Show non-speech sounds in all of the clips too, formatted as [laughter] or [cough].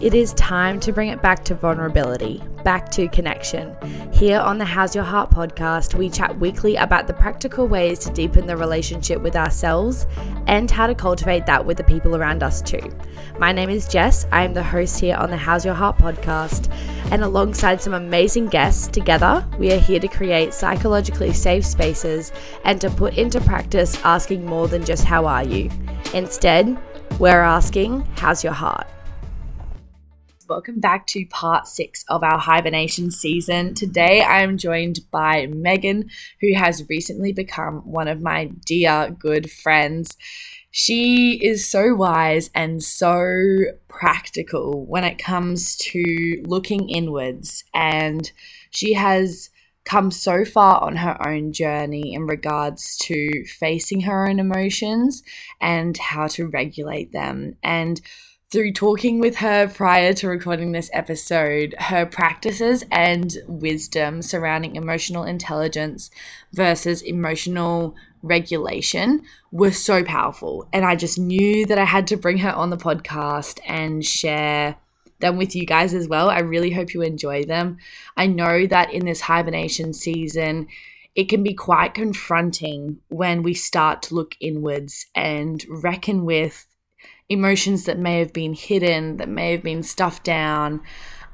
It is time to bring it back to vulnerability, back to connection. Here on the How's Your Heart podcast, we chat weekly about the practical ways to deepen the relationship with ourselves and how to cultivate that with the people around us too. My name is Jess. I am the host here on the How's Your Heart podcast, and alongside some amazing guests, together we are here to create psychologically safe spaces and to put into practice asking more than just how are you. Instead, we're asking, how's your heart? Welcome back to part six of our hibernation season. Today I am joined by Megan, who has recently become one of my dear good friends. She is so wise and so practical when it comes to looking inwards, and she has come so far on her own journey in regards to facing her own emotions and how to regulate them. And through talking with her prior to recording this episode, her practices and wisdom surrounding emotional intelligence versus emotional regulation were so powerful. And I just knew that I had to bring her on the podcast and share them with you guys as well. I really hope you enjoy them. I know that in this hibernation season, it can be quite confronting when we start to look inwards and reckon with emotions that may have been hidden, that may have been stuffed down,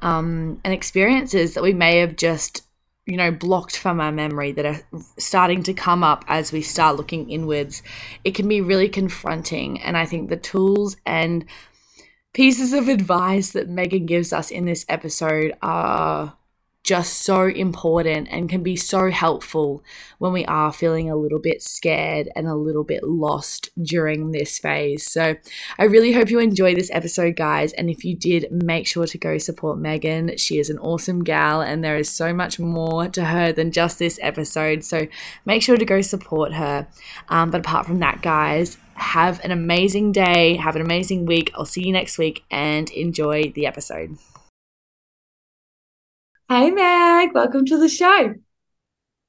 um, and experiences that we may have just, you know, blocked from our memory that are starting to come up as we start looking inwards. It can be really confronting. And I think the tools and pieces of advice that Megan gives us in this episode are just so important and can be so helpful when we are feeling a little bit scared and a little bit lost during this phase. So, I really hope you enjoyed this episode, guys. And if you did, make sure to go support Megan. She is an awesome gal, and there is so much more to her than just this episode. So, make sure to go support her. Um, but apart from that, guys, have an amazing day, have an amazing week. I'll see you next week and enjoy the episode. Hey, Meg, welcome to the show.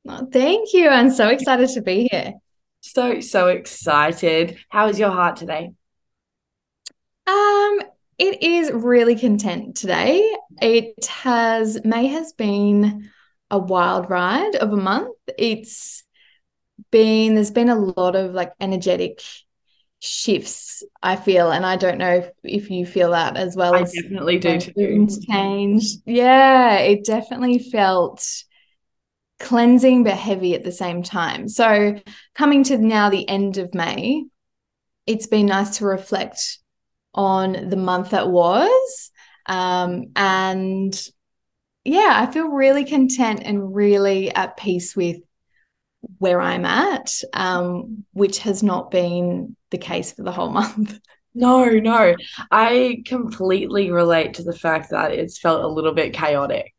Oh, thank you. I'm so excited to be here. So, so excited. How is your heart today? Um, it is really content today. It has May has been a wild ride of a month. It's been there's been a lot of like energetic shifts i feel and i don't know if, if you feel that as well i definitely do too. change. Yeah it definitely felt cleansing but heavy at the same time. So coming to now the end of may it's been nice to reflect on the month that was um, and yeah i feel really content and really at peace with where I'm at, um, which has not been the case for the whole [laughs] month. No, no. I completely relate to the fact that it's felt a little bit chaotic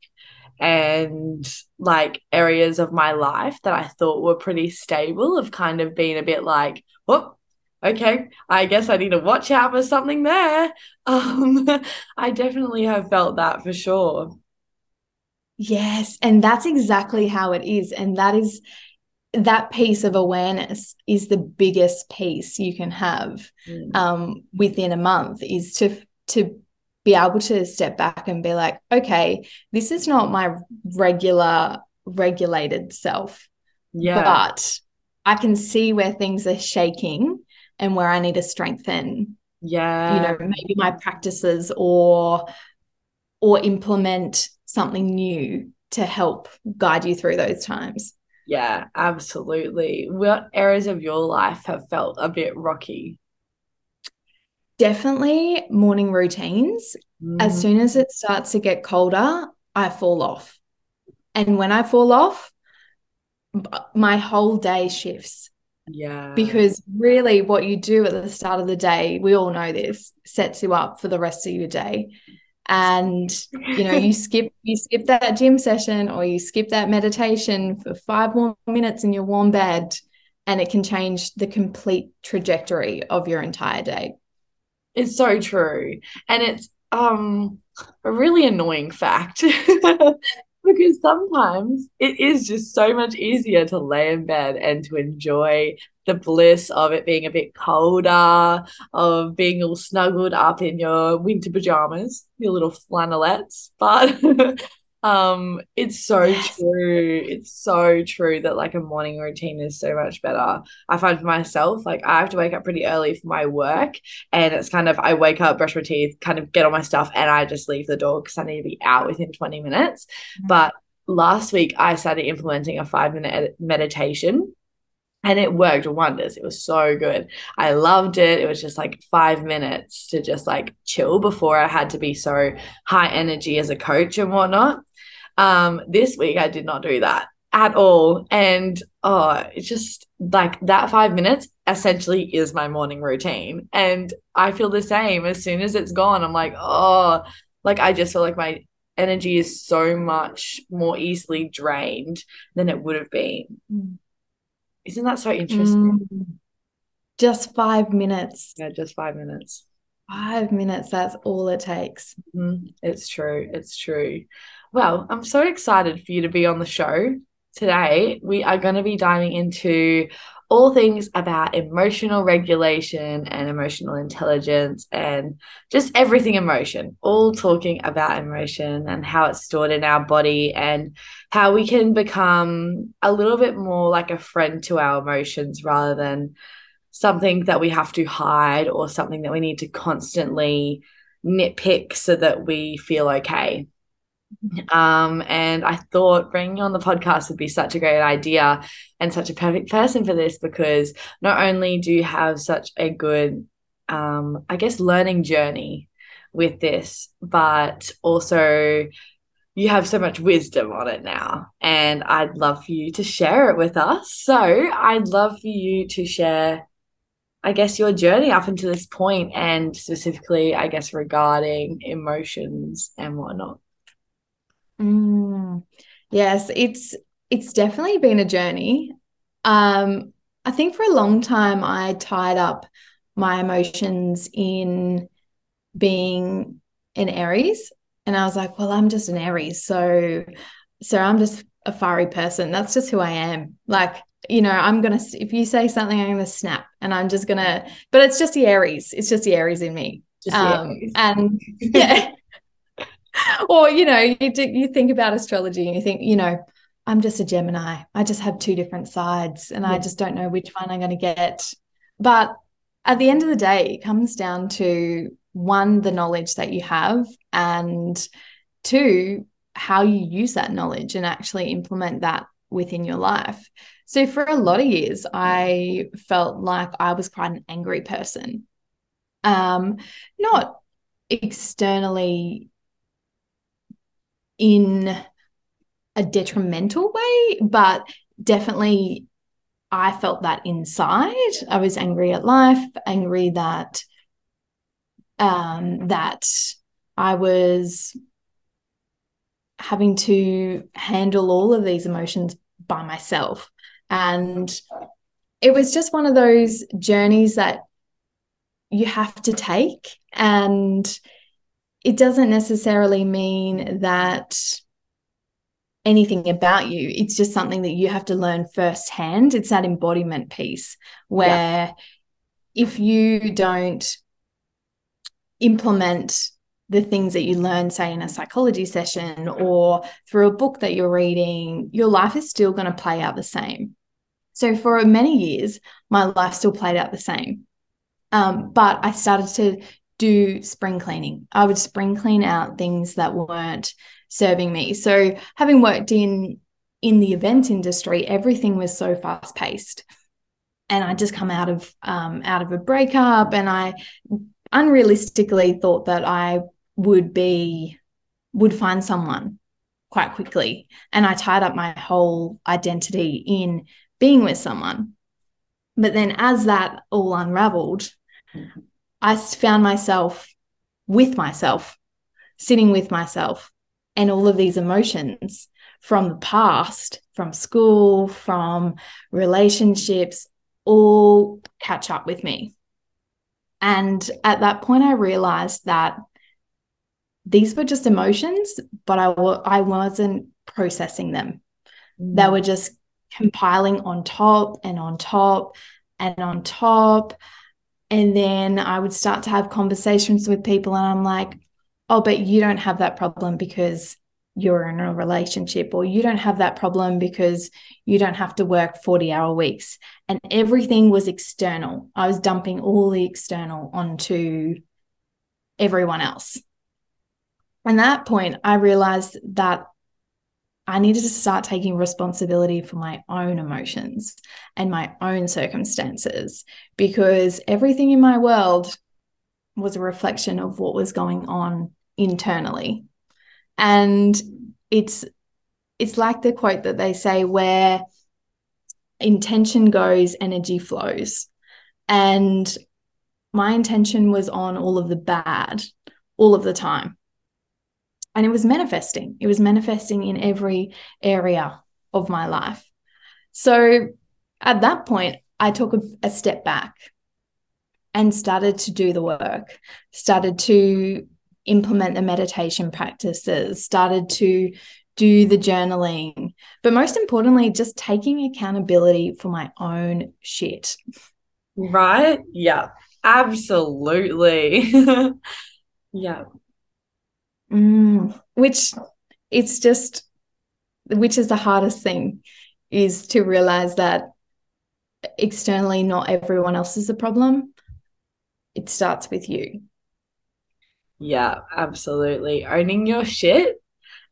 and like areas of my life that I thought were pretty stable have kind of been a bit like, whoop, okay, I guess I need to watch out for something there. [laughs] Um, I definitely have felt that for sure. Yes, and that's exactly how it is. And that is that piece of awareness is the biggest piece you can have mm. um, within a month is to to be able to step back and be like okay this is not my regular regulated self yeah. but i can see where things are shaking and where i need to strengthen yeah you know maybe my practices or or implement something new to help guide you through those times yeah, absolutely. What areas of your life have felt a bit rocky? Definitely morning routines. Mm. As soon as it starts to get colder, I fall off. And when I fall off, my whole day shifts. Yeah. Because really, what you do at the start of the day, we all know this, sets you up for the rest of your day and you know you skip you skip that gym session or you skip that meditation for five more minutes in your warm bed and it can change the complete trajectory of your entire day. It's so true. And it's um a really annoying fact [laughs] because sometimes it is just so much easier to lay in bed and to enjoy the bliss of it being a bit colder, of being all snuggled up in your winter pajamas, your little flannelettes. But [laughs] um it's so yes. true it's so true that like a morning routine is so much better i find for myself like i have to wake up pretty early for my work and it's kind of i wake up brush my teeth kind of get all my stuff and i just leave the door because i need to be out within 20 minutes mm-hmm. but last week i started implementing a five minute meditation and it worked wonders. It was so good. I loved it. It was just like five minutes to just like chill before I had to be so high energy as a coach and whatnot. Um, this week I did not do that at all. And oh, it's just like that five minutes essentially is my morning routine. And I feel the same. As soon as it's gone, I'm like, oh, like I just feel like my energy is so much more easily drained than it would have been. Isn't that so interesting? Mm. Just five minutes. Yeah, just five minutes. Five minutes. That's all it takes. Mm-hmm. It's true. It's true. Well, I'm so excited for you to be on the show today. We are going to be diving into all things about emotional regulation and emotional intelligence and just everything emotion, all talking about emotion and how it's stored in our body and how we can become a little bit more like a friend to our emotions rather than something that we have to hide or something that we need to constantly nitpick so that we feel okay. [laughs] Um, and I thought bringing you on the podcast would be such a great idea and such a perfect person for this because not only do you have such a good, um, I guess, learning journey with this, but also you have so much wisdom on it now. And I'd love for you to share it with us. So I'd love for you to share I guess your journey up until this point and specifically, I guess, regarding emotions and whatnot. Mm, yes, it's it's definitely been a journey. Um, I think for a long time I tied up my emotions in being an Aries, and I was like, well, I'm just an Aries, so so I'm just a fiery person. That's just who I am. Like, you know, I'm gonna if you say something, I'm gonna snap, and I'm just gonna. But it's just the Aries. It's just the Aries in me. Um, and [laughs] yeah, [laughs] or you know you do, you think about astrology and you think you know i'm just a gemini. I just have two different sides and yeah. i just don't know which one i'm going to get. But at the end of the day it comes down to one the knowledge that you have and two how you use that knowledge and actually implement that within your life. So for a lot of years i felt like i was quite an angry person. Um not externally in a detrimental way, but definitely I felt that inside. I was angry at life, angry that um, that I was having to handle all of these emotions by myself. And it was just one of those journeys that you have to take. And it doesn't necessarily mean that anything about you. It's just something that you have to learn firsthand. It's that embodiment piece where yeah. if you don't implement the things that you learn, say in a psychology session or through a book that you're reading, your life is still going to play out the same. So for many years, my life still played out the same. Um, but I started to do spring cleaning. I would spring clean out things that weren't serving me. So having worked in in the event industry, everything was so fast paced. And I just come out of um, out of a breakup, and I unrealistically thought that I would be would find someone quite quickly, and I tied up my whole identity in being with someone. But then, as that all unraveled, I found myself with myself, sitting with myself, and all of these emotions from the past, from school, from relationships, all catch up with me. And at that point, I realized that these were just emotions, but I, w- I wasn't processing them. Mm. They were just compiling on top and on top and on top. And then I would start to have conversations with people, and I'm like, oh, but you don't have that problem because you're in a relationship, or you don't have that problem because you don't have to work 40 hour weeks. And everything was external. I was dumping all the external onto everyone else. And that point, I realized that I needed to start taking responsibility for my own emotions and my own circumstances because everything in my world was a reflection of what was going on internally. And it's it's like the quote that they say where intention goes, energy flows. And my intention was on all of the bad all of the time and it was manifesting. It was manifesting in every area of my life. So at that point i took a, step back and started to do the work started to implement the meditation practices started to do the journaling but most importantly just taking accountability for my own shit. Right? Yeah. Absolutely. [laughs] Yeah Mm, which it's just, which is the hardest thing is to realize that externally, not everyone else is a problem. It starts with you. Yeah, absolutely. Owning your shit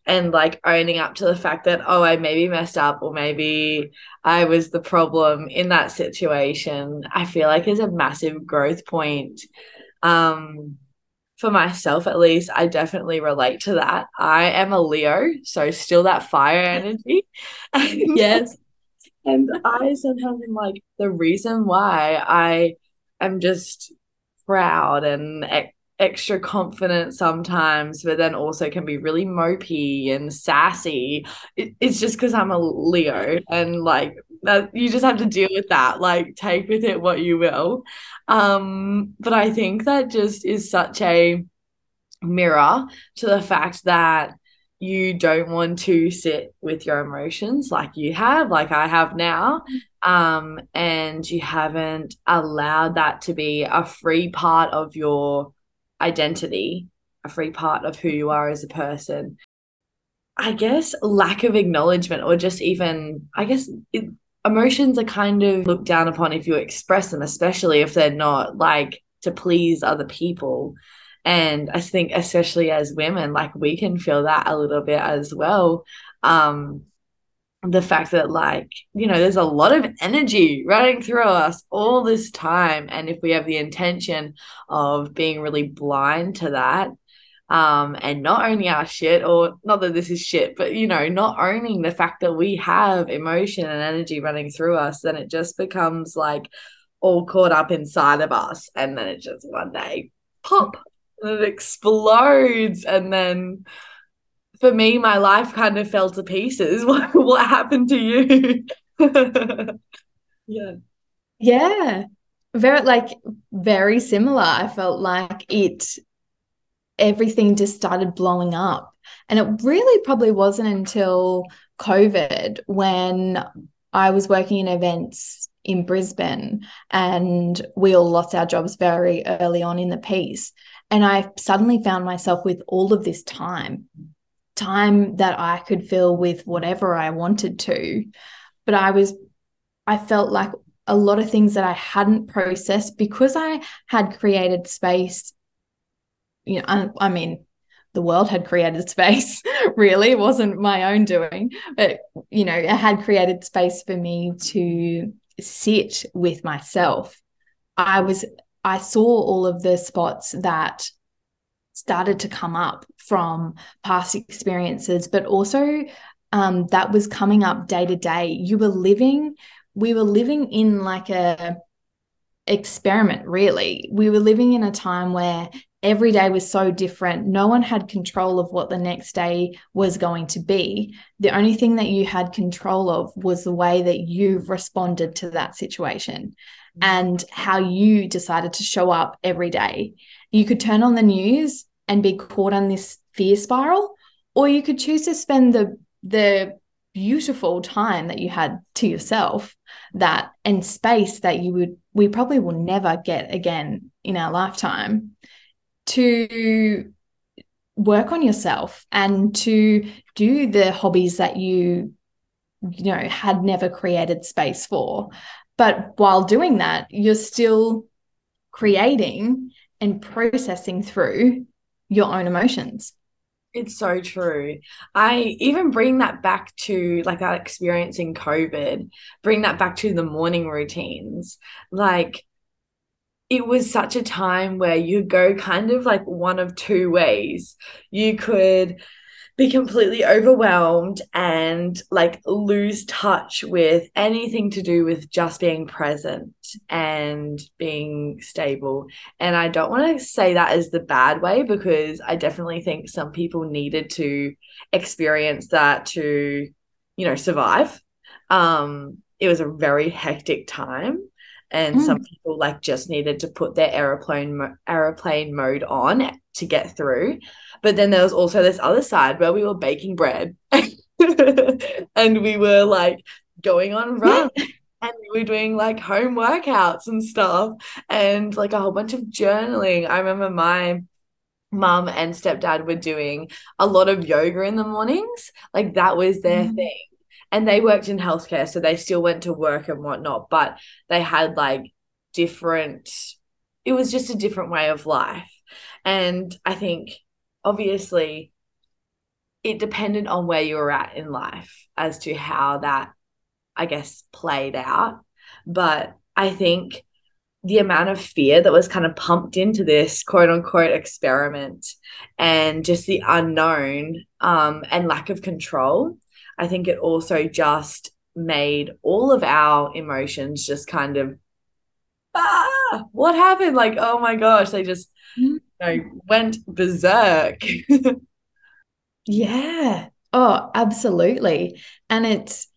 and like owning up to the fact that, oh, I maybe messed up or maybe I was the problem in that situation, I feel like is a massive growth point. Um, for myself at least, I definitely relate to that. I am a Leo, so still that fire [laughs] energy. [laughs] yes. and I sometimes am like, the reason why I am just proud and e- extra confident sometimes, but then also can be really mopey and sassy. It, it's just because I'm a Leo and like that you just have to deal with that like take with it what you will. Um but i think that just is such a mirror to the fact that you don't want to sit with your emotions like you have like i have now. Um and you haven't allowed that to be a free part of your identity a free part of who you are as a person. I guess lack of acknowledgement or just even I guess it, emotions are kind of looked down upon if you express them, especially if they're not like to please other people. And I think, especially as women, like we can feel that a little bit as well. Um, the fact that, like, you know, there's a lot of energy running through us all this time. And if we have the intention of being really blind to that, um, and not owning our shit, or not that this is shit, but you know, not owning the fact that we have emotion and energy running through us, then it just becomes like all caught up inside of us. And then it just one day pop and it explodes. And then for me, my life kind of fell to pieces. [laughs] What, what happened to you? [laughs] yeah. Yeah. Very like very similar. I felt like it everything just started blowing up. And it really probably wasn't until COVID when I was working in events in Brisbane and we all lost our jobs very early on in the piece. And I suddenly found myself with all of this time, time that I could fill with whatever I wanted to. But I was, I felt like a lot of things that I hadn't processed because I had created space you know, I, I mean, the world had created space [laughs] really. It wasn't my own doing but you know it had created space for me to sit with myself. I was i saw all of the spots that started to come up from past experiences but also um, that was coming up day to day. You were living we were living in like a experiment really. We were living in a time where every day was so different. No one had control of what the next day was going to be. The only thing that you had control of was the way that you responded to that situation and how you decided to show up every day. You could turn on the news and be caught on this fear spiral, or you could choose to spend the the beautiful time that you had to yourself that and space that you would we probably will never get again in our lifetime to work on yourself and to do the hobbies that you you know had never created space for but while doing that you're still creating and processing through your own emotions it's so true. I even bring that back to like that experience in COVID, bring that back to the morning routines. Like it was such a time where you go kind of like one of two ways. You could be completely overwhelmed and like lose touch with anything to do with just being present and being stable. And I don't want to say that as the bad way because I definitely think some people needed to experience that to, you know, survive. Um, it was a very hectic time and mm. some people like just needed to put their aeroplane aeroplane mode on to get through. But then there was also this other side where we were baking bread. [laughs] And we were like going on runs and we were doing like home workouts and stuff and like a whole bunch of journaling. I remember my mum and stepdad were doing a lot of yoga in the mornings. Like that was their mm. thing and they worked in healthcare so they still went to work and whatnot but they had like different it was just a different way of life. And i think obviously it depended on where you were at in life as to how that i guess played out. But i think the amount of fear that was kind of pumped into this quote unquote experiment and just the unknown um, and lack of control I think it also just made all of our emotions just kind of ah, what happened? Like, oh my gosh, they just you know went berserk. [laughs] yeah. Oh, absolutely. And it's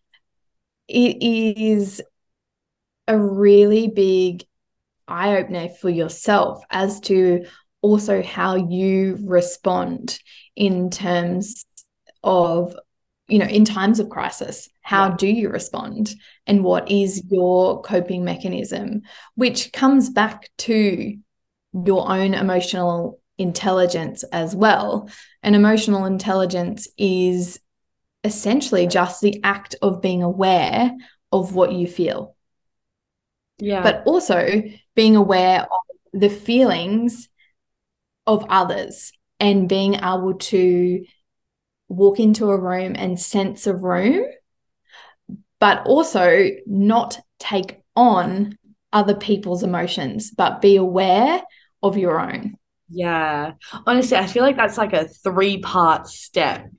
it is a really big eye opener for yourself as to also how you respond in terms of you know in times of crisis how yeah. do you respond? And what is your coping mechanism? Which comes back to your own emotional intelligence as well. And emotional intelligence is essentially just the act of being aware of what you feel. Yeah. But also being aware of the feelings of others and being able to walk into a room and sense a room, but also not take on other people's emotions, but be aware of your own. Yeah. Honestly, I feel like that's like a three part step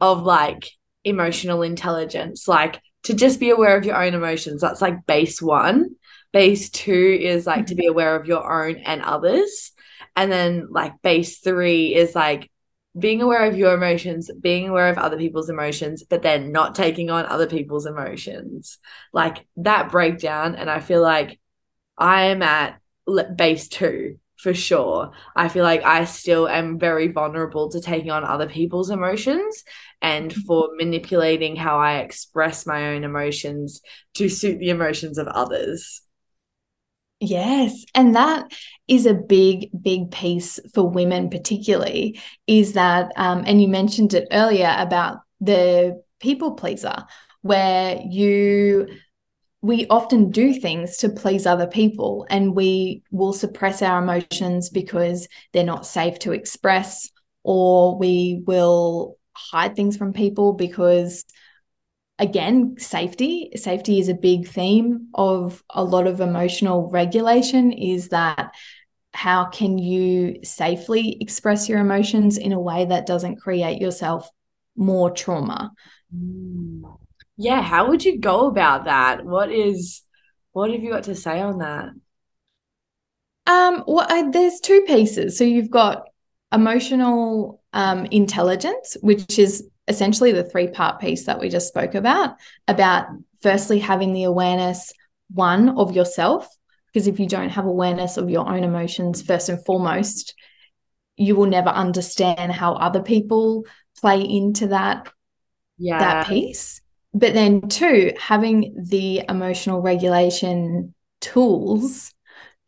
of like emotional intelligence. Like to just be aware of your own emotions. That's like base one. Base two is like to be mm-hmm. aware of your own and others. And then like base three is like being aware of your emotions, being aware of other people's emotions, but then not taking on other people's emotions. Like that breakdown. And I feel like I am at base two for sure. I feel like I still am very vulnerable to taking on other people's emotions and mm-hmm. for manipulating how I express my own emotions to suit the emotions of others. Yes. And that is a big, big piece for women, particularly, is that, um, and you mentioned it earlier about the people pleaser, where you, we often do things to please other people and we will suppress our emotions because they're not safe to express, or we will hide things from people because again safety. Safety is a big theme of a lot of emotional regulation is that how can you safely express your emotions in a way that doesn't create yourself more trauma? Yeah how would you go about that? What is what have you got to say on that? Um well I, there's two pieces. So you've got emotional um, intelligence which is essentially the three part piece that we just spoke about about firstly having the awareness one of yourself because if you don't have awareness of your own emotions first and foremost you will never understand how other people play into that yeah. that piece. But then two having the emotional regulation tools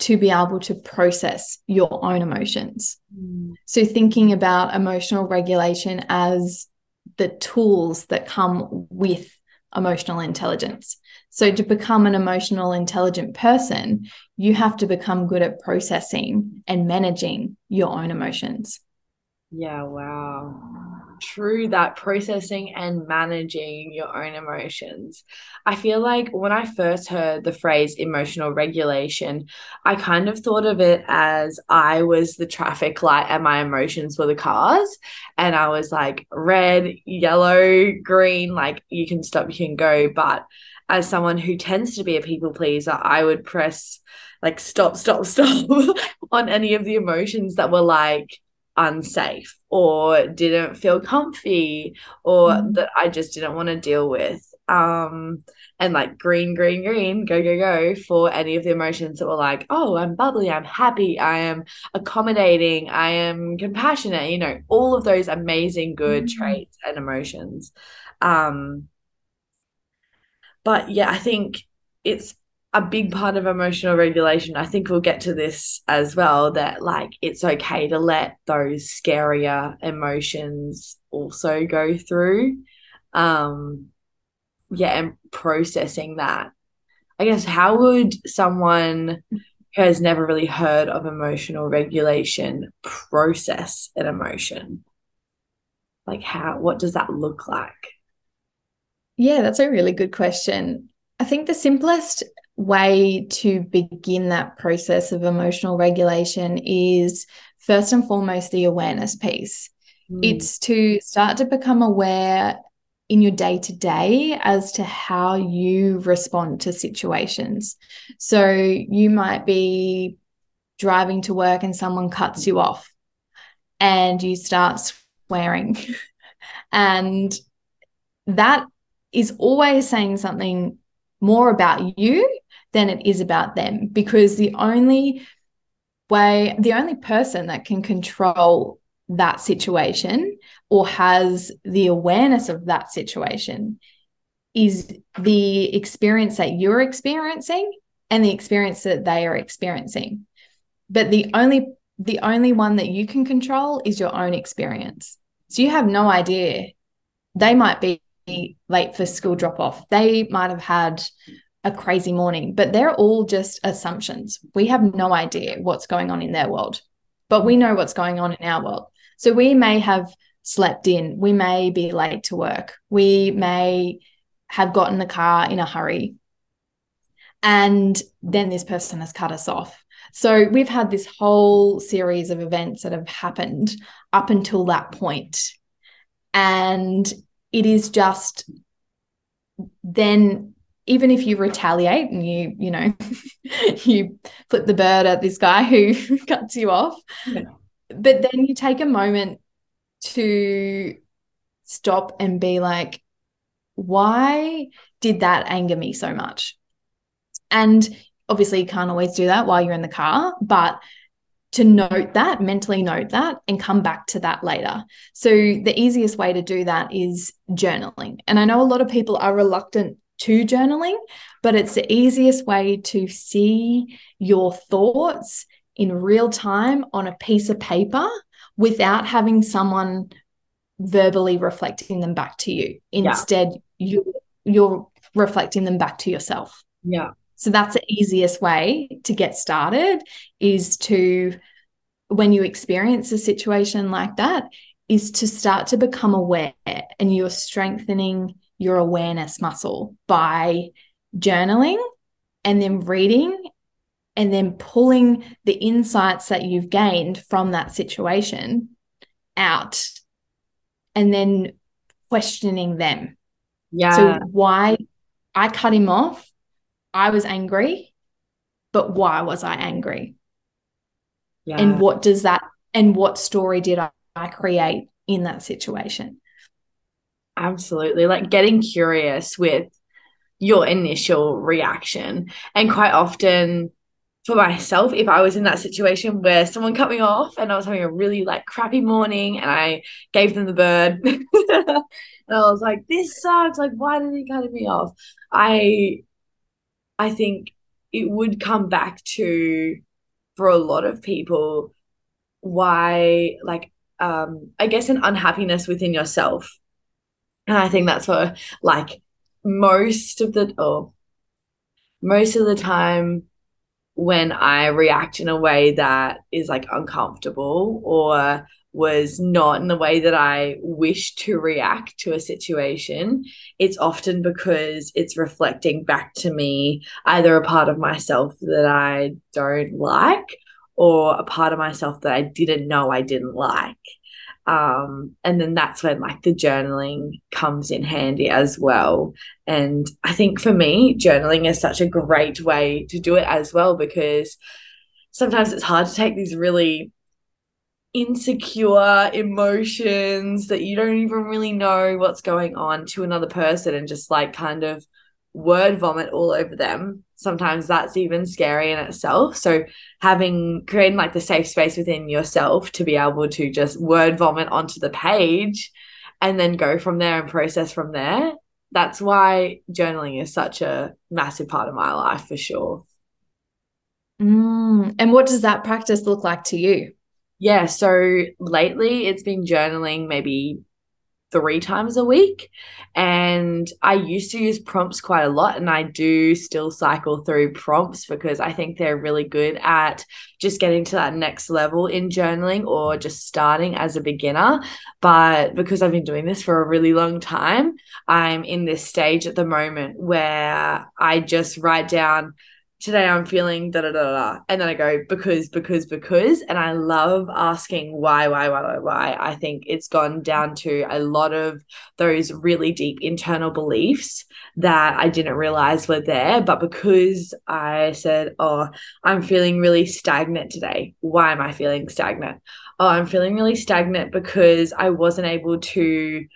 to be able to process your own emotions. Mm. so thinking about emotional regulation as the tools that come with emotional intelligence. So to become an emotional intelligent person you have to become good at processing and managing your own emotions Yeah, wow. True that processing and managing your own emotions. I feel like when I first heard the phrase emotional regulation, I kind of thought of it as I was the traffic light and my emotions were the cars. And I was like red, yellow, green, like you can stop, you can go. But as someone who tends to be a people pleaser, I would press like stop, stop, [laughs] stop on any of the emotions that were like, unsafe or didn't feel comfy or Mm. that I just didn't want to deal with. Um, and like green, green, green, go, go, go for any of the emotions that were like, oh, I'm bubbly, I'm happy, I am accommodating, I am compassionate, you know, all of those amazing good Mm. traits and emotions. Um, but yeah, I think it's a big part of emotional regulation. I think we'll get to this as well that like it's okay to let those scarier emotions also go through. Um yeah, and processing that. I guess how would someone who has never really heard of emotional regulation process an emotion? Like how what does that look like? Yeah, that's a really good question. I think the simplest way to begin that process of emotional regulation is first and foremost the awareness piece. Mm, It's to start to become aware in your day to day as to how you respond to situations. So you might be driving to work and someone cuts you off and you start swearing. [laughs] and that is always saying something more about you than it is about them because the only way, the only person that can control that situation or has the awareness of that situation is the experience that you're experiencing and the experience that they are experiencing. But the only the only one that you can control is your own experience. So you have no idea. They might be late for school drop off they might have had a crazy morning but they're all just assumptions we have no idea what's going on in their world but we know what's going on in our world so we may have slept in we may be late to work we may have gotten the car in a hurry and then this person has cut us off so we've had this whole series of events that have happened up until that point. And it is just then, even if you retaliate and you, you know, [laughs] you flip the bird at this guy who [laughs] cuts you off, Yeah. but then you take a moment to stop and be like, why did that anger me so much? And obviously, you can't always do that while you're in the car, but to note that, mentally note that, and come back to that later. So, the easiest way to do that is journaling. And I know a lot of people are reluctant to journaling, but it's the easiest way to see your thoughts in real time on a piece of paper without having someone verbally reflecting them back to you. Yeah. Instead, you you're reflecting them back to yourself. Yeah. So that's the easiest way to get started is to when you experience a situation like that is to start to become aware and you're strengthening your awareness muscle by journaling and then reading and then pulling the insights that you've gained from that situation out and then questioning them. Yeah. So why I cut him off, I was angry, but why was I angry? yeah. And what does that and what story did I, I create in that situation? Absolutely. Like getting curious with your initial reaction. And quite often, for myself if I was in that situation where someone cut me off and I was having a really like crappy morning and I gave them the bird [laughs] and I was like this sucks like why did he cut me off I I think it would come back to for a lot of people why like um I guess an unhappiness within yourself and I think that's what like most of the oh most of the time when I react in a way that is like uncomfortable or was not in the way that I wish to react to a situation, it's often because it's reflecting back to me either a part of myself that I don't like or a part of myself that I didn't know I didn't like. Um, and then that's when like the journaling comes in handy as well. And I think for me, journaling is such a great way to do it as well because sometimes it's hard to take these really insecure emotions that you don't even really know what's going on to another person and just like kind of word vomit all over them sometimes that's even scary in itself. So having creating like the safe space within yourself to be able to just word vomit onto the page and then go from there and process from there that's why journaling is such a massive part of my life for sure. Mm, and what does that practice look like to you? Yeah so lately it's been journaling maybe three times a week. And I used to use prompts quite a lot, and I do still cycle through prompts because I think they're really good at just getting to that next level in journaling or just starting as a beginner. But because I've been doing this for a really long time, I'm in this stage at the moment where I just write down today I'm feeling da da da da. And then I go because, because, because. And I love asking why, why, why, why, why. I think it's gone down to a lot of those really deep internal beliefs that I didn't realize were there. But because I said, oh, I'm feeling really stagnant today. Why am I feeling stagnant? Oh, I'm feeling really stagnant because I wasn't able to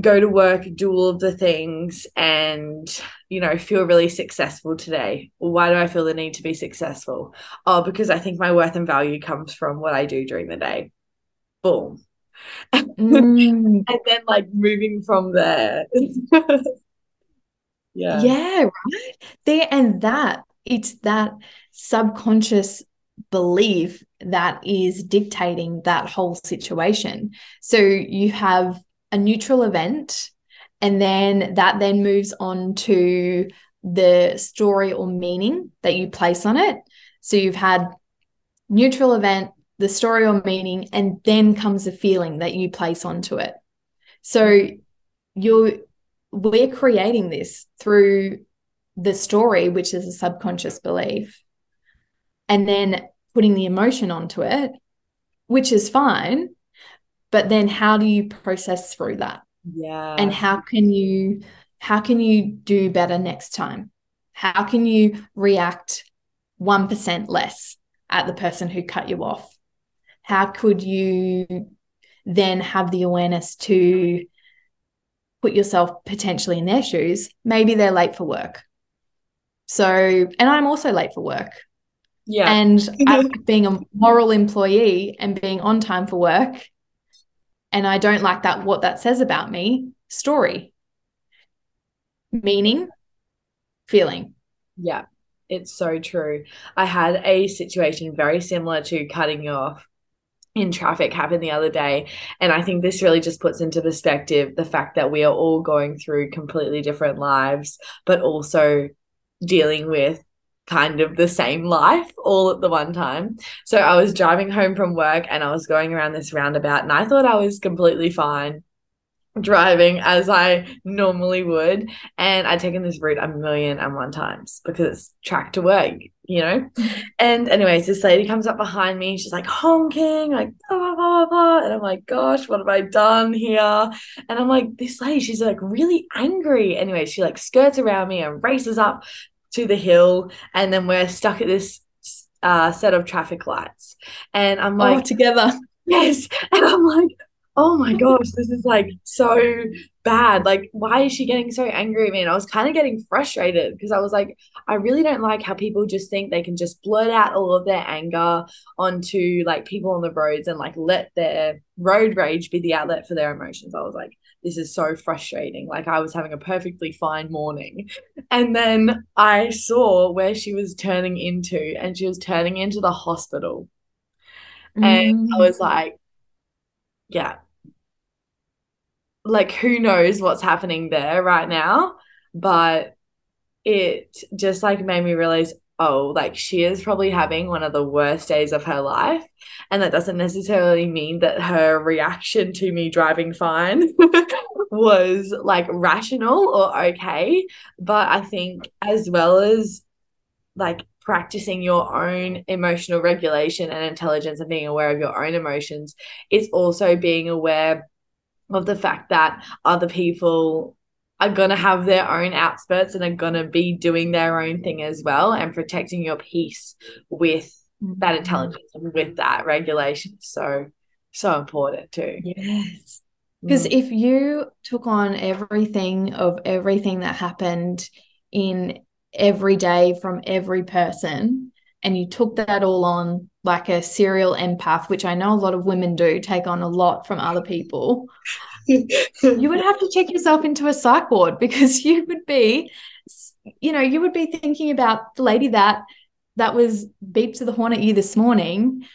go to work, do all of the things, and you know, feel really successful today. Why do I feel the need to be successful? Oh, because I think my worth and value comes from what I do during the day. Boom. Mm. [laughs] and then like moving from there. [laughs] yeah. Yeah, right. There and that it's that subconscious belief that is dictating that whole situation. So you have a neutral event and then that then moves on to the story or meaning that you place on it. So you've had neutral event the story or meaning and then comes the feeling that you place onto it. So you're we're creating this through the story which is a subconscious belief and then putting the emotion onto it which is fine but then how do you process through that? Yeah. and how can you how can you do better next time? How can you react 1% less at the person who cut you off? How could you then have the awareness to put yourself potentially in their shoes? Maybe they're late for work. So and i'm also late for work. Yeah. And [laughs] being a moral employee and being on time for work and I don't like that, what that says about me, story. Meaning, feeling. Yeah, it's so true. I had a situation very similar to cutting you off in traffic happen the other day. And I think this really just puts into perspective the fact that we are all going through completely different lives, but also dealing with kind of the same life all at the one time. So I was driving home from work and I was going around this roundabout and I thought I was completely fine driving as I normally would. And I'd taken this route a million and one times because it's track to work, you know? And anyways, this lady comes up behind me. She's like honking, like blah, blah, blah, blah. And I'm like, gosh, what have I done here? And I'm like, this lady, she's like really angry. Anyway, she like skirts around me and races up to the hill, and then we're stuck at this uh, set of traffic lights. And I'm like, oh, together. [laughs] Yes. And I'm like, oh my gosh, this is like so bad. Like, why is she getting so angry at me? And I was kind of getting frustrated because I was like, I really don't like how people just think they can just blurt out all of their anger onto like people on the roads and like let their road rage be the outlet for their emotions. I was like, this is so frustrating. Like, I was having a perfectly fine morning. And then I saw where she was turning into, and she was turning into the hospital. And I was mm. like, yeah, like who knows what's happening there right now but it just like made me realize oh like she is probably having one of the worst days of her life. And that doesn't necessarily mean that her reaction to me driving fine [laughs] was like rational or okay. But i think as well as like practicing your own emotional regulation and intelligence and being aware of your own emotions it's also being aware of the fact that other people are going to have their own outspurts and are going to be doing their own thing as well and protecting your peace with that mm-hmm. intelligence and with that regulation so so important too yes because mm. if you took on everything of everything that happened in every day from every person and you took that all on like a serial empath, which I know a lot of women do take on a lot from other people, you would have to [laughs] check yourself into a psych ward because you would be, you know, you would be thinking about the lady that that was beeped to the horn at you this morning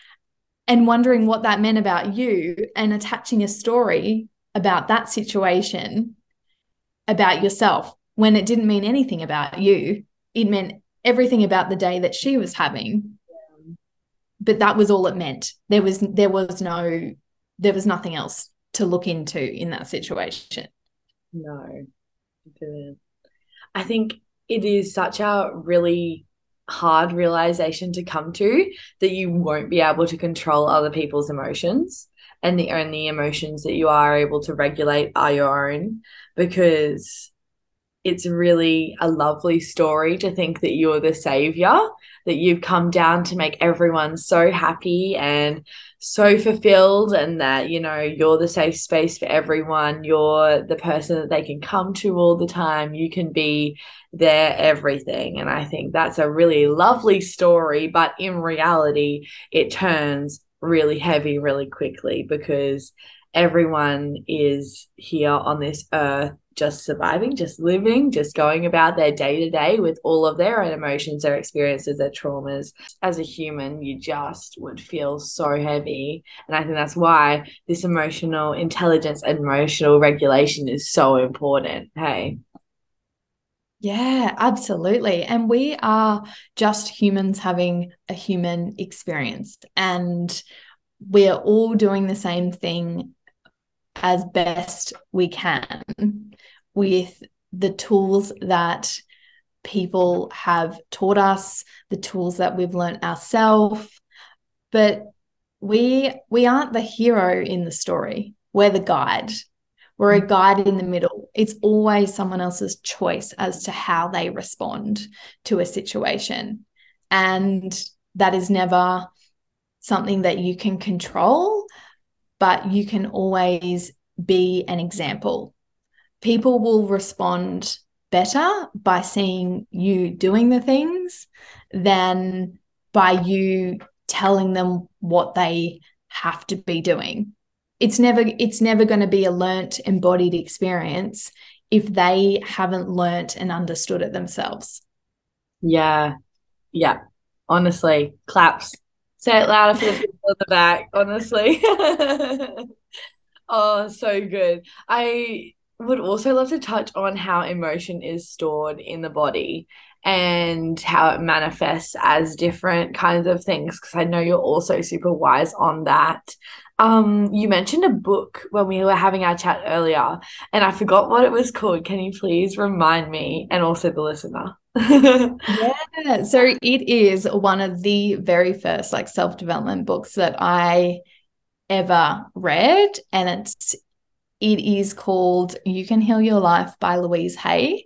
and wondering what that meant about you and attaching a story about that situation about yourself when it didn't mean anything about you. It meant everything about the day that she was having. But that was all it meant. There was there was no there was nothing else to look into in that situation. No. I think it is such a really hard realization to come to that you won't be able to control other people's emotions and the only emotions that you are able to regulate are your own because it's really a lovely story to think that you're the savior, that you've come down to make everyone so happy and so fulfilled, and that, you know, you're the safe space for everyone. You're the person that they can come to all the time. You can be their everything. And I think that's a really lovely story. But in reality, it turns really heavy really quickly because everyone is here on this earth just surviving, just living, just going about their day to day with all of their own emotions, their experiences, their traumas. As a human, you just would feel so heavy. And I think that's why this emotional intelligence and emotional regulation is so important. Hey. Yeah, absolutely. And we are just humans having a human experience. And we're all doing the same thing as best we can with the tools that people have taught us, the tools that we've learned ourselves. But we we aren't the hero in the story. We're the guide. We're a guide in the middle. It's always someone else's choice as to how they respond to a situation. And that is never something that you can control, but you can always be an example people will respond better by seeing you doing the things than by you telling them what they have to be doing. It's never it's never going to be a learnt embodied experience if they haven't learnt and understood it themselves. Yeah. Yeah. Honestly claps. Say it louder for the people in the back honestly. [laughs] Oh so good. I would also love to touch on how emotion is stored in the body and how it manifests as different kinds of things because I know you're also super wise on that. Um, you mentioned a book when we were having our chat earlier, and I forgot what it was called. Can you please remind me and also the listener? [laughs] yeah, so it is one of the very first like self development books that I ever read, and it's it is called You Can Heal Your Life by Louise Hay.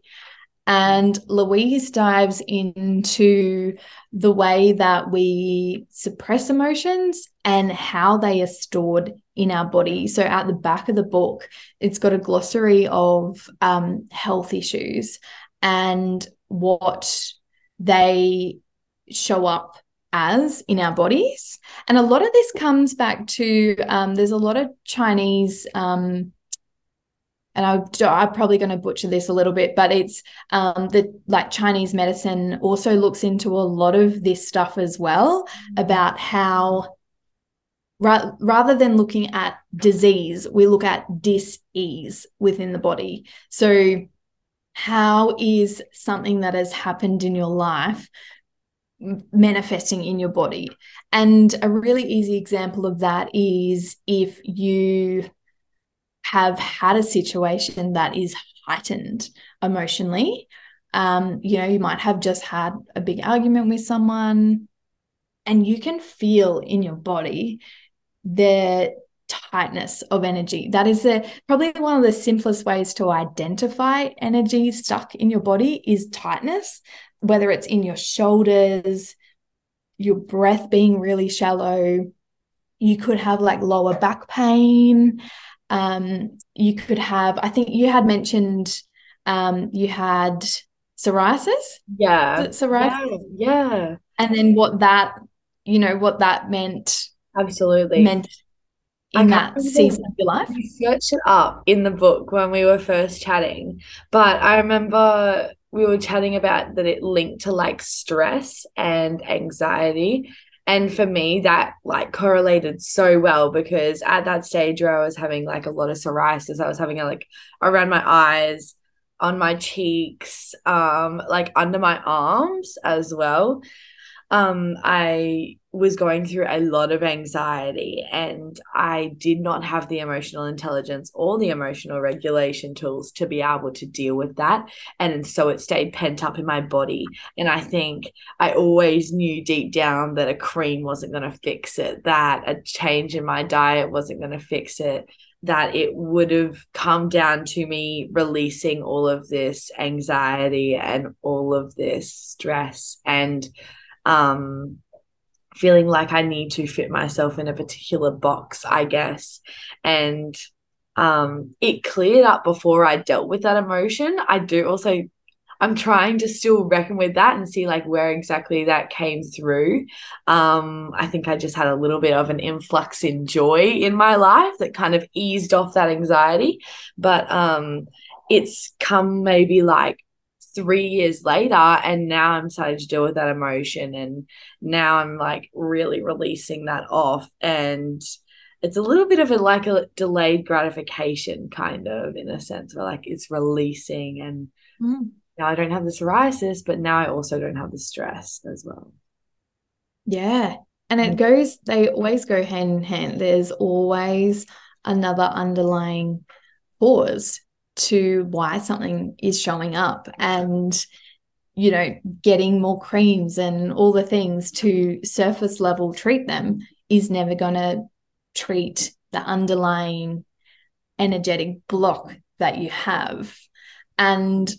And Louise dives into the way that we suppress emotions and how they are stored in our body. So, at the back of the book, it's got a glossary of um, health issues and what they show up as in our bodies. And a lot of this comes back to um, there's a lot of Chinese. Um, and I, I'm probably going to butcher this a little bit, but it's um, the like Chinese medicine also looks into a lot of this stuff as well about how ra- rather than looking at disease, we look at dis-ease within the body. So, how is something that has happened in your life manifesting in your body? And a really easy example of that is if you have had a situation that is heightened emotionally. Um, you know, you might have just had a big argument with someone, and you can feel in your body the tightness of energy. That is the probably one of the simplest ways to identify energy stuck in your body is tightness, whether it's in your shoulders, your breath being really shallow. You could have like lower back pain. Um, you could have, I think you had mentioned um, you had psoriasis. Yeah. Psoriasis. Yeah. yeah. And then what that, you know, what that meant. Absolutely. Meant in that season of your life. You searched it up in the book when we were first chatting, but I remember we were chatting about that it linked to like stress and anxiety and for me that like correlated so well because at that stage where i was having like a lot of psoriasis i was having it like around my eyes on my cheeks um like under my arms as well. Um i was going through a lot of anxiety and I did not have the emotional intelligence or the emotional regulation tools to be able to deal with that. And so it stayed pent up in my body. And I think I always knew deep down that a cream wasn't going to fix it, that a change in my diet wasn't going to fix it. That it would have come down to me releasing all of this anxiety and all of this stress. And um, feeling like I need to fit myself in a particular box, I guess. And um, it cleared up before I dealt with that emotion. I do also, I'm trying to still reckon with that and see like where exactly that came through. Um, I think I just had a little bit of an influx in joy in my life that kind of eased off that anxiety. But um, it's come maybe like three years later and now i'm starting to deal with that emotion and now i'm like really releasing that off and it's a little bit of a like a delayed gratification kind of in a sense where like it's releasing and mm. now i don't have the psoriasis but now i also don't have the stress as well. Yeah and it goes they always go hand in hand. There's always another underlying cause to why something is showing up and you know getting more creams and all the things to surface level treat them is never going to treat the underlying energetic block that you have. And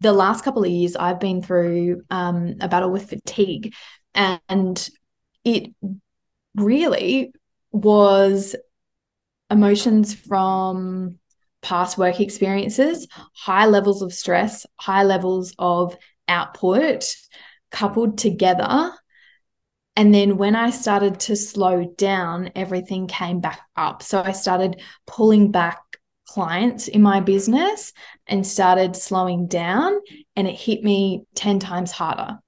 the last couple of years i've been through um, a battle with fatigue and it really was emotions from past work experiences, high levels of stress, high levels of output coupled together. And then when I started to slow down, everything came back up. So I started pulling back clients in my business and started slowing down, and it hit me 10 times harder.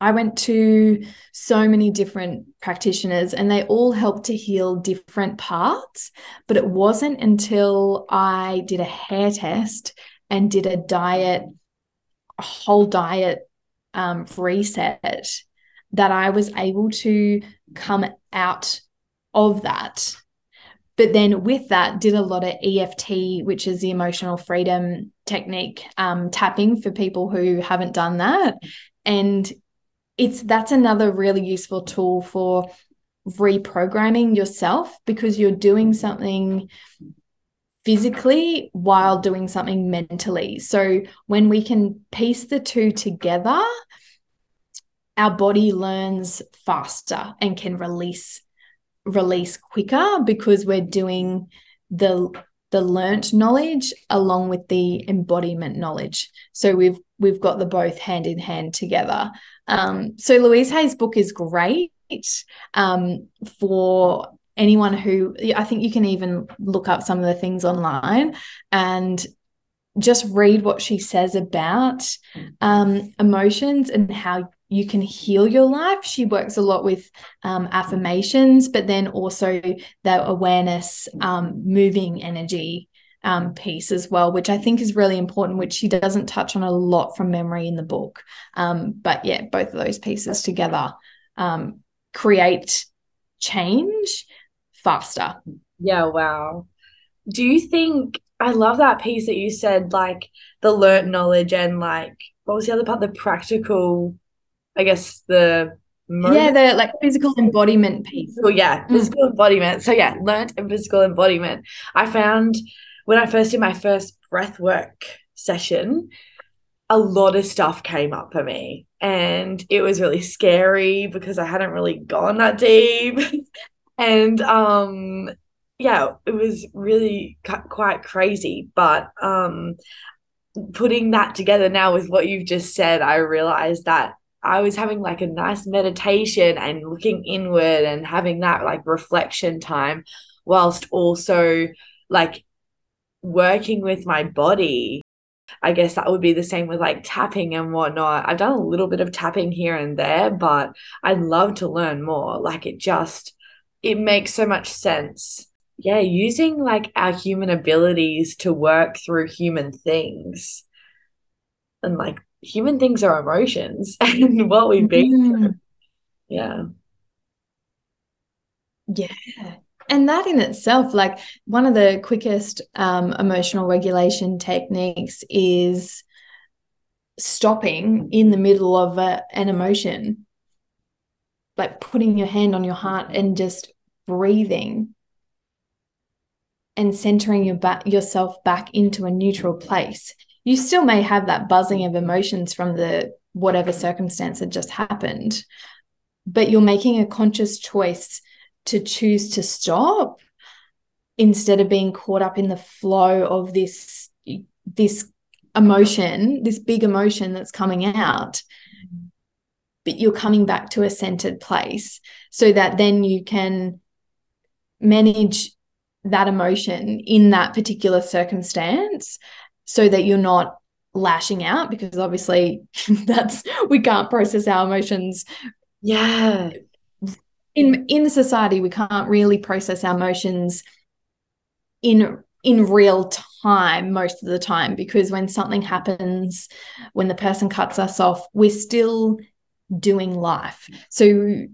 I went to so many different practitioners and they all helped to heal different parts. But it wasn't until I did a hair test and did a diet, a whole diet um, reset, that I was able to come out of that. But then with that, did a lot of EFT, which is the emotional freedom technique, um, tapping for people who haven't done that. And it's that's another really useful tool for reprogramming yourself because you're doing something physically while doing something mentally. So when we can piece the two together, our body learns faster and can release release quicker because we're doing the the learnt knowledge along with the embodiment knowledge. So we've we've got the both hand in hand together. Um, so Louise Hay's book is great um, for anyone who I think you can even look up some of the things online and just read what she says about um, emotions and how you can heal your life. She works a lot with um, affirmations, but then also the awareness, um, moving energy um, piece as well, which I think is really important, which she doesn't touch on a lot from memory in the book. Um, but yeah, both of those pieces together um, create change faster. Yeah, wow. Do you think I love that piece that you said, like the learned knowledge and like what was the other part? The practical I guess the yeah the like physical embodiment piece well yeah mm. physical mm. embodiment so yeah learned and physical embodiment i found when i first did my first breath work session a lot of stuff came up for me. And it was really scary because i hadn't really gone that deep. [laughs] And um yeah it was really quite crazy. But um putting that together now with what you've just said i realized that I was having like a nice meditation and looking inward and having that like reflection time whilst also like working with my body. I guess that would be the same with like tapping and whatnot. I've done a little bit of tapping here and there, but I'd love to learn more. Like it just, it makes so much sense. Yeah, using like our human abilities to work through human things and like human things are emotions [laughs] and what we've been mm. Yeah. Yeah. And that in itself, like one of the quickest um, emotional regulation techniques is stopping in the middle of a, an emotion, like putting your hand on your heart and just breathing and centering your back yourself back into a neutral place. You still may have that buzzing of emotions from the whatever circumstance had just happened but you're making a conscious choice to choose to stop instead of being caught up in the flow of this this emotion this big emotion that's coming out. But you're coming back to a centered place so that then you can manage that emotion in that particular circumstance so that you're not lashing out because obviously [laughs] that's we can't process our emotions yeah in in society we can't really process our emotions in in real time most of the time because when something happens when the person cuts us off we're still doing life. So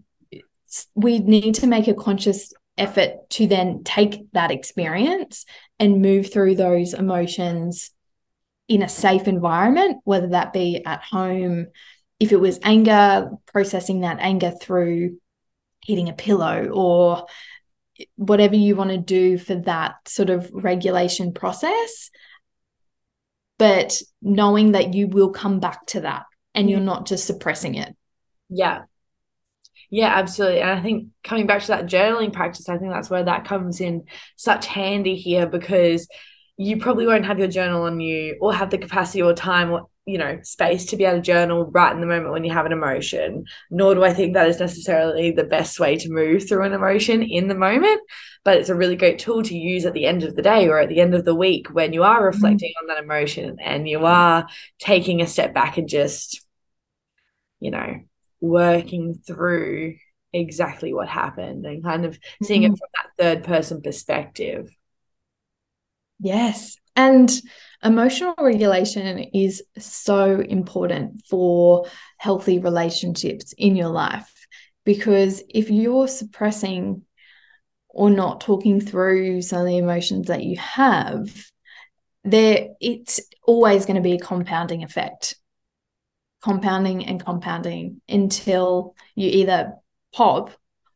we need to make a conscious effort to then take that experience and move through those emotions in a safe environment, whether that be at home, if it was anger, processing that anger through hitting a pillow or whatever you want to do for that sort of regulation process. But knowing that you will come back to that and you're not just suppressing it. Yeah. Yeah, absolutely. And I think coming back to that journaling practice, I think that's where that comes in such handy here because you probably won't have your journal on you or have the capacity or time or you know space to be able to journal right in the moment when you have an emotion nor do i think that is necessarily the best way to move through an emotion in the moment but it's a really great tool to use at the end of the day or at the end of the week when you are mm-hmm. reflecting mm-hmm. on that emotion and you are taking a step back and just you know working through exactly what happened and kind of seeing mm-hmm. it from that third person perspective Yes. And emotional regulation is so important for healthy relationships in your life because if you're suppressing or not talking through some of the emotions that you have, there it's always going to be a compounding effect. Compounding and compounding until you either pop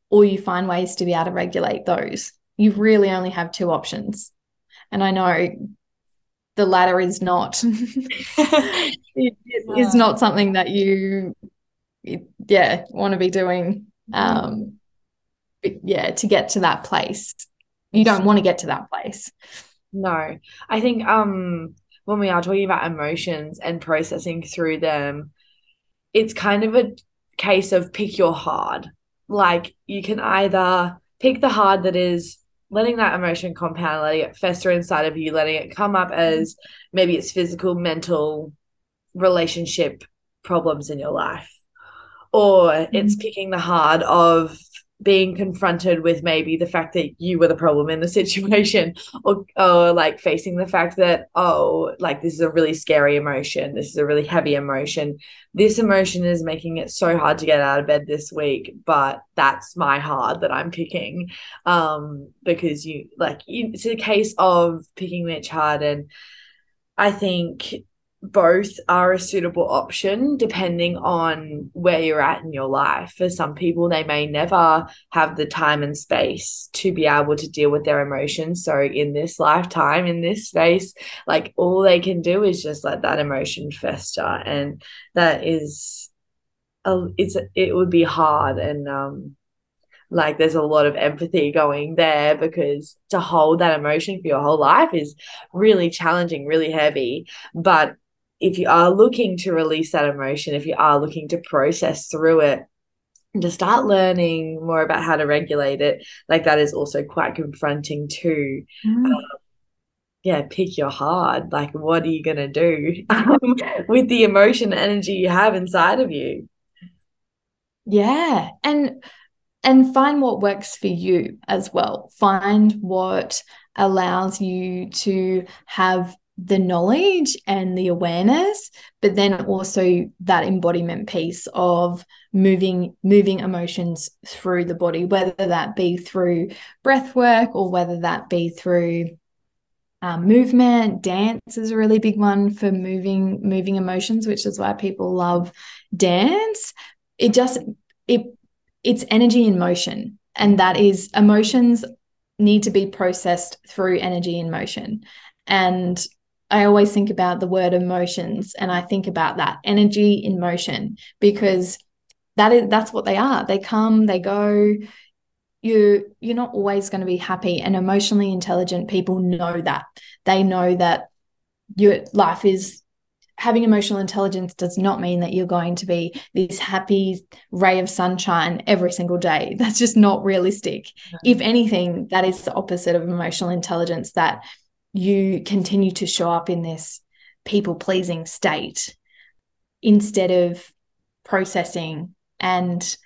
or you find ways to be able to regulate those. You really only have two options And I know the latter is not it, [laughs] it is not something that you yeah want to be doing um yeah to get to that place. You don't want to get to that place. No. I think um when we are talking about emotions and processing through them it's kind of a case of pick your hard. Like you can either pick the hard that is letting that emotion compound, letting it fester inside of you, letting it come up as maybe it's physical, mental, relationship problems in your life. Or mm-hmm. it's picking the hard of being confronted with maybe the fact that you were the problem in the [laughs] situation or, or like facing the fact that oh like this is a really scary emotion this is a really heavy emotion this emotion is making it so hard to get out of bed this week but that's my hard that i'm picking um because you like it's a case of picking which hard and i think both are a suitable option depending on where you're at in your life. For some people, they may never have the time and space to be able to deal with their emotions. So, in this lifetime, in this space, like all they can do is just let that emotion fester. And that is, a, it's, it would be hard. And, um, like there's a lot of empathy going there because to hold that emotion for your whole life is really challenging, really heavy. But if you are looking to release that emotion, if you are looking to process through it, to start learning more about how to regulate it, like that is also quite confronting too. Mm. Um, yeah, pick your heart. Like, what are you going to do um, [laughs] with the emotion energy you have inside of you? Yeah. And, and find what works for you as well. Find what allows you to have the knowledge and the awareness but then also that embodiment piece of moving moving emotions through the body whether that be through breath work or whether that be through um, movement. Dance is a really big one for moving moving emotions which is why people love dance. It just it it's energy in motion and that is emotions need to be processed through energy in motion. And I always think about the word emotions and I think about that energy in motion because that is that's what they are. They come, they go. You you're not always going to be happy and emotionally intelligent people know that. They know that your life is having emotional intelligence does not mean that you're going to be this happy ray of sunshine every single day. That's just not realistic. If anything, that is the opposite of emotional intelligence that you continue to show up in this people pleasing state instead of processing and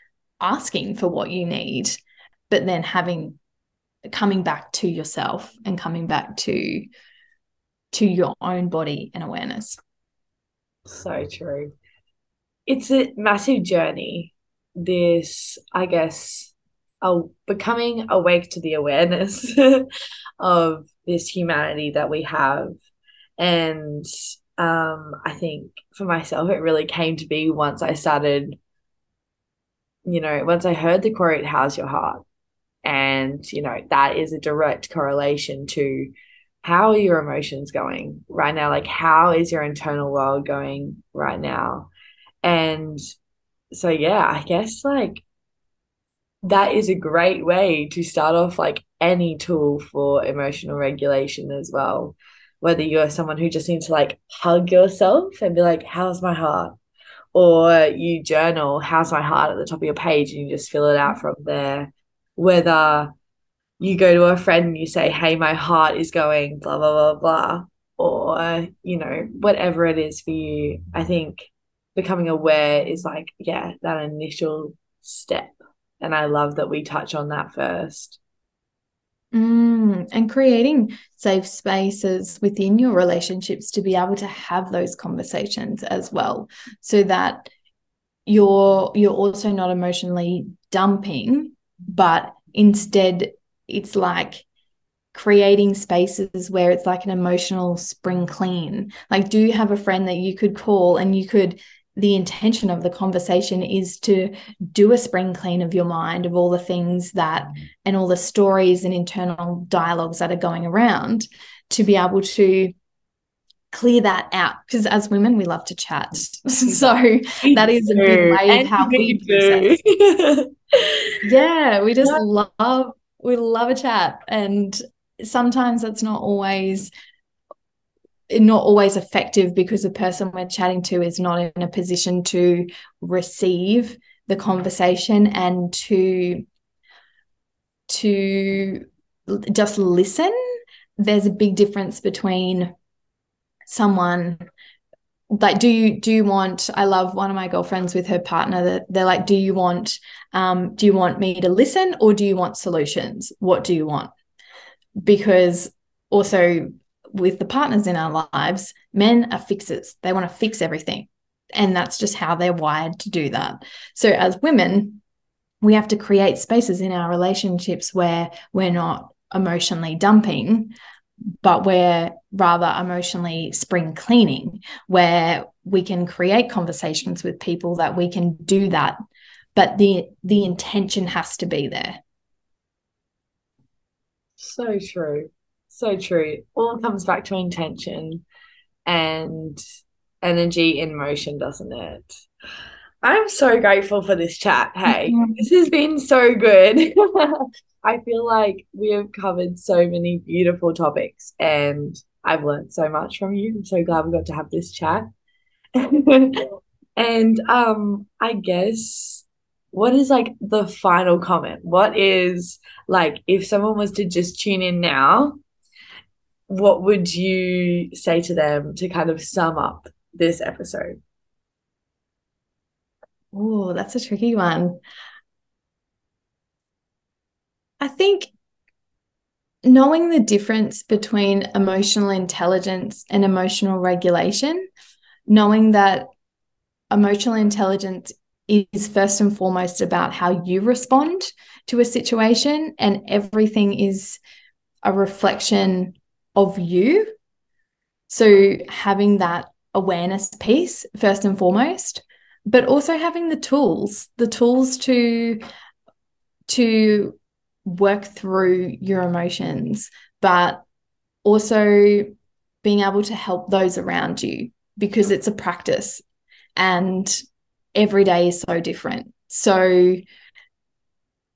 asking for what you need, but then having coming back to yourself and coming back to to your own body and awareness. So true. It's a massive journey. This, I guess, oh, becoming awake to the awareness [laughs] of this humanity that we have. And um, I think for myself, it really came to be once I started, you know, once I heard the quote, How's your heart? And, you know, that is a direct correlation to how are your emotions going right now? Like, how is your internal world going right now? And so, yeah, I guess like that is a great way to start off like any tool for emotional regulation as well. Whether you're someone who just needs to like hug yourself and be like, How's my heart? Or you journal, How's my heart at the top of your page and you just fill it out from there. Whether you go to a friend and you say, Hey, my heart is going blah, blah, blah, blah. Or, you know, whatever it is for you. I think becoming aware is like, yeah, that initial step and I love that we touch on that first. Mm, and creating safe spaces within your relationships to be able to have those conversations as well, so that you're you're also not emotionally dumping, but instead it's like creating spaces where it's like an emotional spring clean. Like, do you have a friend that you could call and you could the intention of the conversation is to do a spring clean of your mind of all the things that and all the stories and internal dialogues that are going around to be able to clear that out because as women we love to chat [laughs] so We that is a big way of how we do. process. [laughs] yeah we just Yeah. love we love a chat and sometimes that's not always not always effective because the person we're chatting to is not in a position to receive the conversation and to to just listen. There's a big difference between someone like do you do you want i love one of my girlfriends with her partner that they're like do you want um do you want me to listen or do you want solutions? What do you want? Because also with the partners in our lives men are fixers they want to fix everything and that's just how they're wired to do that so as women we have to create spaces in our relationships where we're not emotionally dumping but we're rather emotionally spring cleaning, where we can create conversations with people that we can do that, but the the intention has to be there. So true. So true. All comes back to intention and energy in motion, doesn't it? I'm so grateful for this chat. Hey, Mhm. this has been so good. [laughs] I feel like we have covered so many beautiful topics and I've learned so much from you. I'm so glad we got to have this chat. [laughs] And um, I guess what is like the final comment? What is like if someone was to just tune in now, what would you say to them to kind of sum up this episode? Oh, that's a tricky one. I think knowing the difference between emotional intelligence and emotional regulation, knowing that emotional intelligence is first and foremost about how you respond to a situation, and everything is a reflection of you. So, having that awareness piece, first and foremost, but also having the tools, the tools to to work through your emotions, but also being able to help those around you because it's a practice and every day is so different. So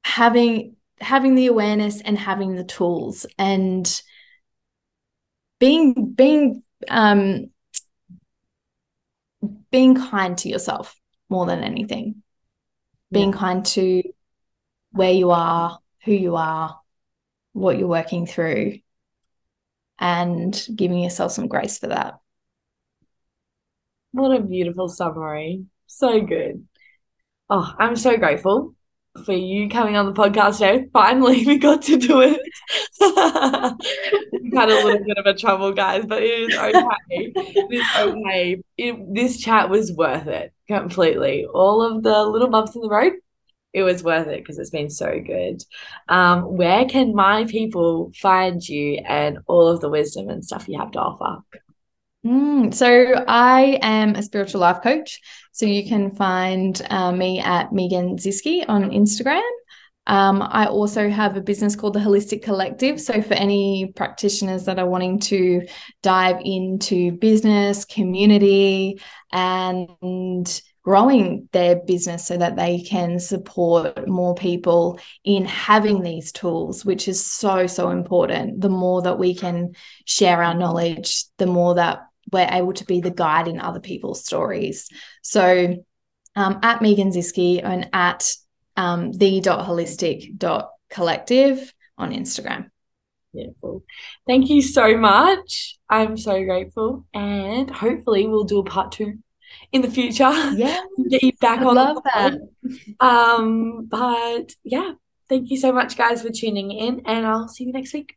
having having the awareness and having the tools and being being um being kind to yourself more than anything. Being Yeah. kind to where you are, who you are, what you're working through, and giving yourself some grace for that. What a beautiful summary. So good. Oh, I'm so grateful for you coming on the podcast today. Finally, [laughs] we got to do it. We've had a little bit of a trouble, guys, but it is okay. It is okay. It, this chat was worth it completely. All of the little bumps in the road, it was worth it because it's been so good. Um, where can my people find you and all of the wisdom and stuff you have to offer? Mm, so I am a spiritual life coach. So you can find uh, me at Megan Zischke on Instagram. Um, I also have a business called the Holistic Collective. So for any practitioners that are wanting to dive into business, community, and growing their business so that they can support more people in having these tools, which is so, so important. The more that we can share our knowledge, the more that we're able to be the guide in other people's stories. So um, at Megan Zischke and at um, the.holistic.collective on Instagram. Beautiful. Thank you so much. I'm so grateful. And hopefully we'll do a part two in the future. Yeah, [laughs] Get you back I on the love that. Um, but yeah, thank you so much, guys, for tuning in, and I'll see you next week.